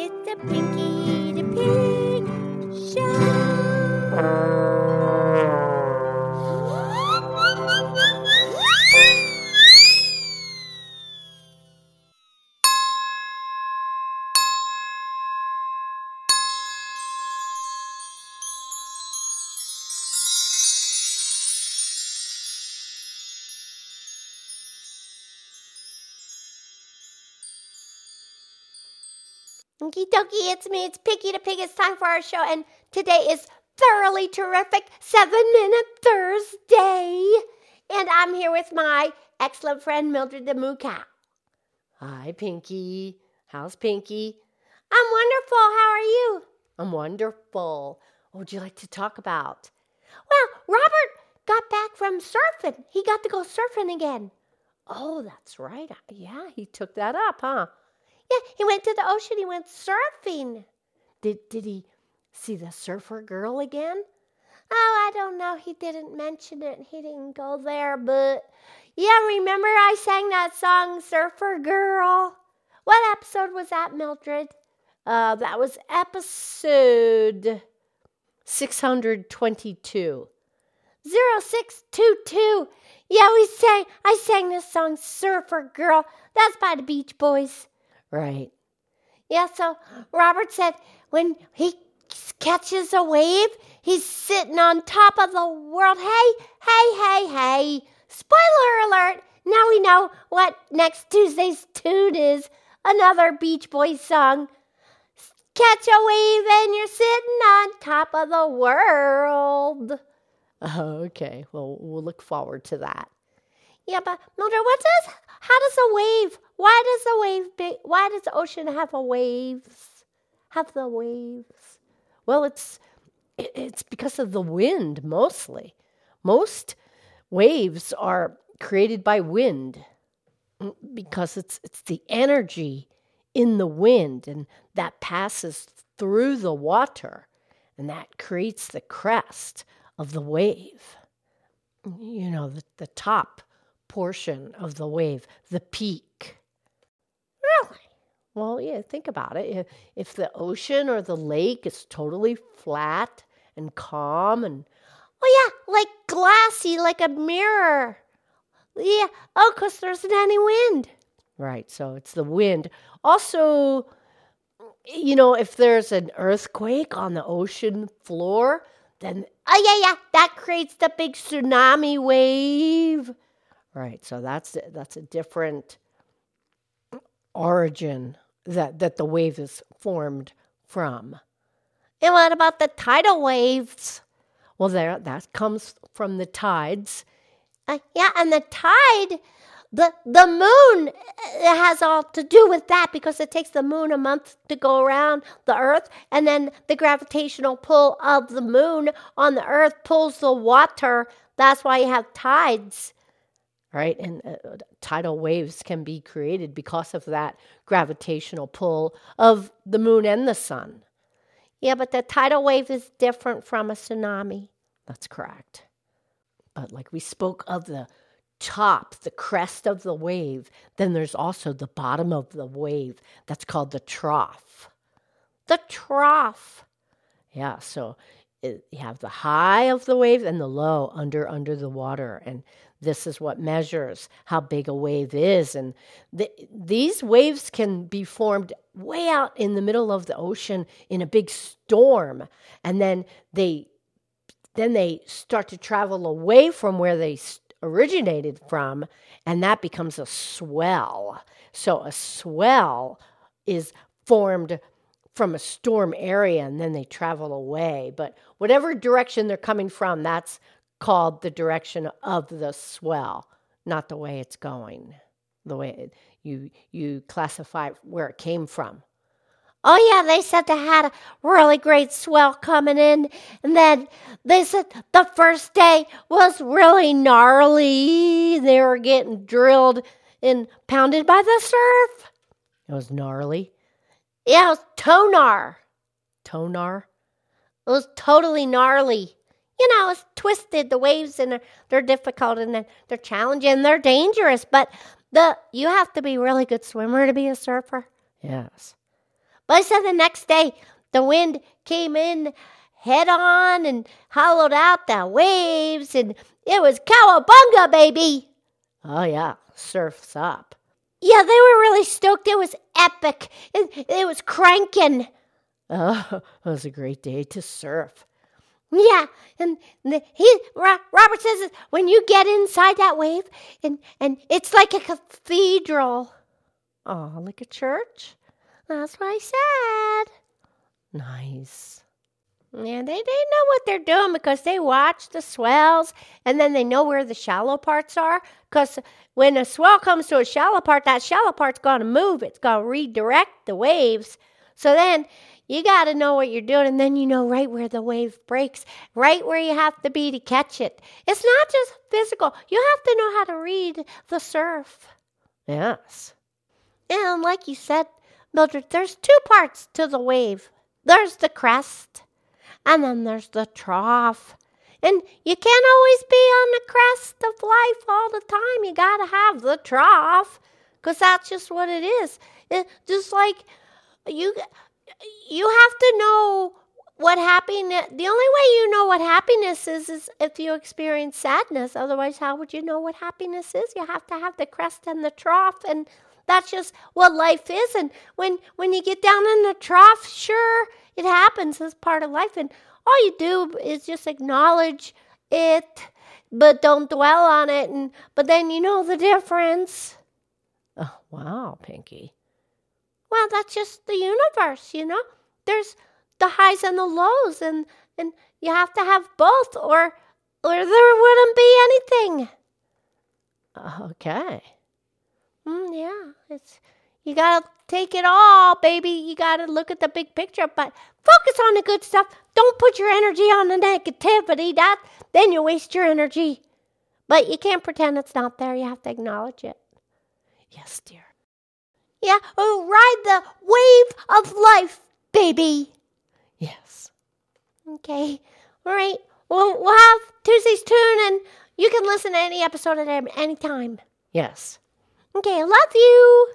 It's a Pinky Okie dokie, it's me, it's Pinky the Pig. It's time for our show, and today is thoroughly terrific Seven Minute Thursday. And I'm here with my excellent friend Mildred the Moo Cow. Hi, Pinky. How's Pinky? I'm wonderful. How are you? I'm wonderful. What would you like to talk about? Well, Robert got back from surfing. He got to go surfing again. Oh, that's right. Yeah, he took that up, huh? Yeah, he went to the ocean. He went surfing. Did did he see the surfer girl again? Oh, I don't know. He didn't mention it. He didn't go there, but yeah, remember I sang that song Surfer Girl? What episode was that, Mildred? Uh, that was episode 622. 0622. Yeah, we sang I sang this song Surfer Girl. That's by the Beach Boys. Right. Yeah, so Robert said when he catches a wave, he's sitting on top of the world. Hey, hey, hey, hey. Spoiler alert. Now we know what next Tuesday's tune is. Another Beach Boys song. Catch a wave and you're sitting on top of the world. Okay, well, we'll look forward to that. Yeah, but Mildred, what does how does a wave? Why does a wave? Be, why does the ocean have a waves? Have the waves? Well, it's it's because of the wind mostly. Most waves are created by wind mm, because it's it's the energy in the wind and that passes through the water and that creates the crest of the wave. You know, the, the top portion of the wave, the peak. Really? Well, yeah, think about it. If the ocean or the lake is totally flat and calm and, oh, yeah, like glassy, like a mirror. Yeah, oh, because there isn't any wind. Right, so it's the wind. Also, you know, if there's an earthquake on the ocean floor, then, oh, yeah, yeah, that creates the big tsunami wave. Right. So that's that's a different origin that that the wave is formed from. And what about the tidal waves? Well, there that comes from the tides. Uh, yeah, and the tide, the the moon has all to do with that because it takes the moon a month to go around the earth and then the gravitational pull of the moon on the earth pulls the water. That's why you have tides right? And uh, tidal waves can be created because of that gravitational pull of the moon and the sun. Yeah, but the tidal wave is different from a tsunami. That's correct. But like we spoke of the top, the crest of the wave, then there's also the bottom of the wave. That's called the trough. The trough. Yeah, so it, you have the high of the wave and the low under under the water and this is what measures how big a wave is. And the, these waves can be formed way out in the middle of the ocean in a big storm. And then they then they start to travel away from where they originated from, and that becomes a swell. So a swell is formed from a storm area and then they travel away. But whatever direction they're coming from, that's called the direction of the swell, not the way it's going, the way it, you you classify where it came from. Oh yeah, they said they had a really great swell coming in, and then they said the first day was really gnarly. They were getting drilled and pounded by the surf. It was gnarly. Yeah, it was tonar. Tonar. It was totally gnarly you know, it's twisted. The waves and they're difficult and they're challenging. And they're dangerous, but the you have to be a really good swimmer to be a surfer. Yes, But I said the next day, the wind came in head on and hollowed out the waves, and it was cowabunga, baby. Oh, yeah, surf's up. Yeah, they were really stoked. It was epic. It, it was cranking. Oh, it was a great day to surf. Yeah, and the, he Robert says when you get inside that wave, and and it's like a cathedral. Oh, like a church. That's what I said. Nice. Yeah, they, they know what they're doing because they watch the swells and then they know where the shallow parts are. Because when a swell comes to a shallow part, that shallow part's going to move. It's going to redirect the waves. So then you got to know what you're doing, and then you know right where the wave breaks, right where you have to be to catch it. It's not just physical, you have to know how to read the surf. Yes. And like you said, Mildred, there's two parts to the wave there's the crest, and then there's the trough. And you can't always be on the crest of life all the time. You got to have the trough because that's just what it is. It, just like you you have to know what happiness the only way you know what happiness is is if you experience sadness. Otherwise how would you know what happiness is? You have to have the crest and the trough and that's just what life is. And when when you get down in the trough sure it happens. As part of life. And all you do is just acknowledge it but don't dwell on it. And but then you know the difference. Oh wow pinky well, that's just the universe, you know? There's the highs and the lows and and you have to have both or or there wouldn't be anything. Okay. Mm, yeah, it's you got to take it all, baby. You got to look at the big picture, but focus on the good stuff. Don't put your energy on the negativity. That then you waste your energy. But you can't pretend it's not there. You have to acknowledge it. Yes, dear. Yeah, ride the wave of life, baby. Yes. Okay. All right. Well, we'll have Tuesday's tune, and you can listen to any episode at any time. Yes. Okay, I love you.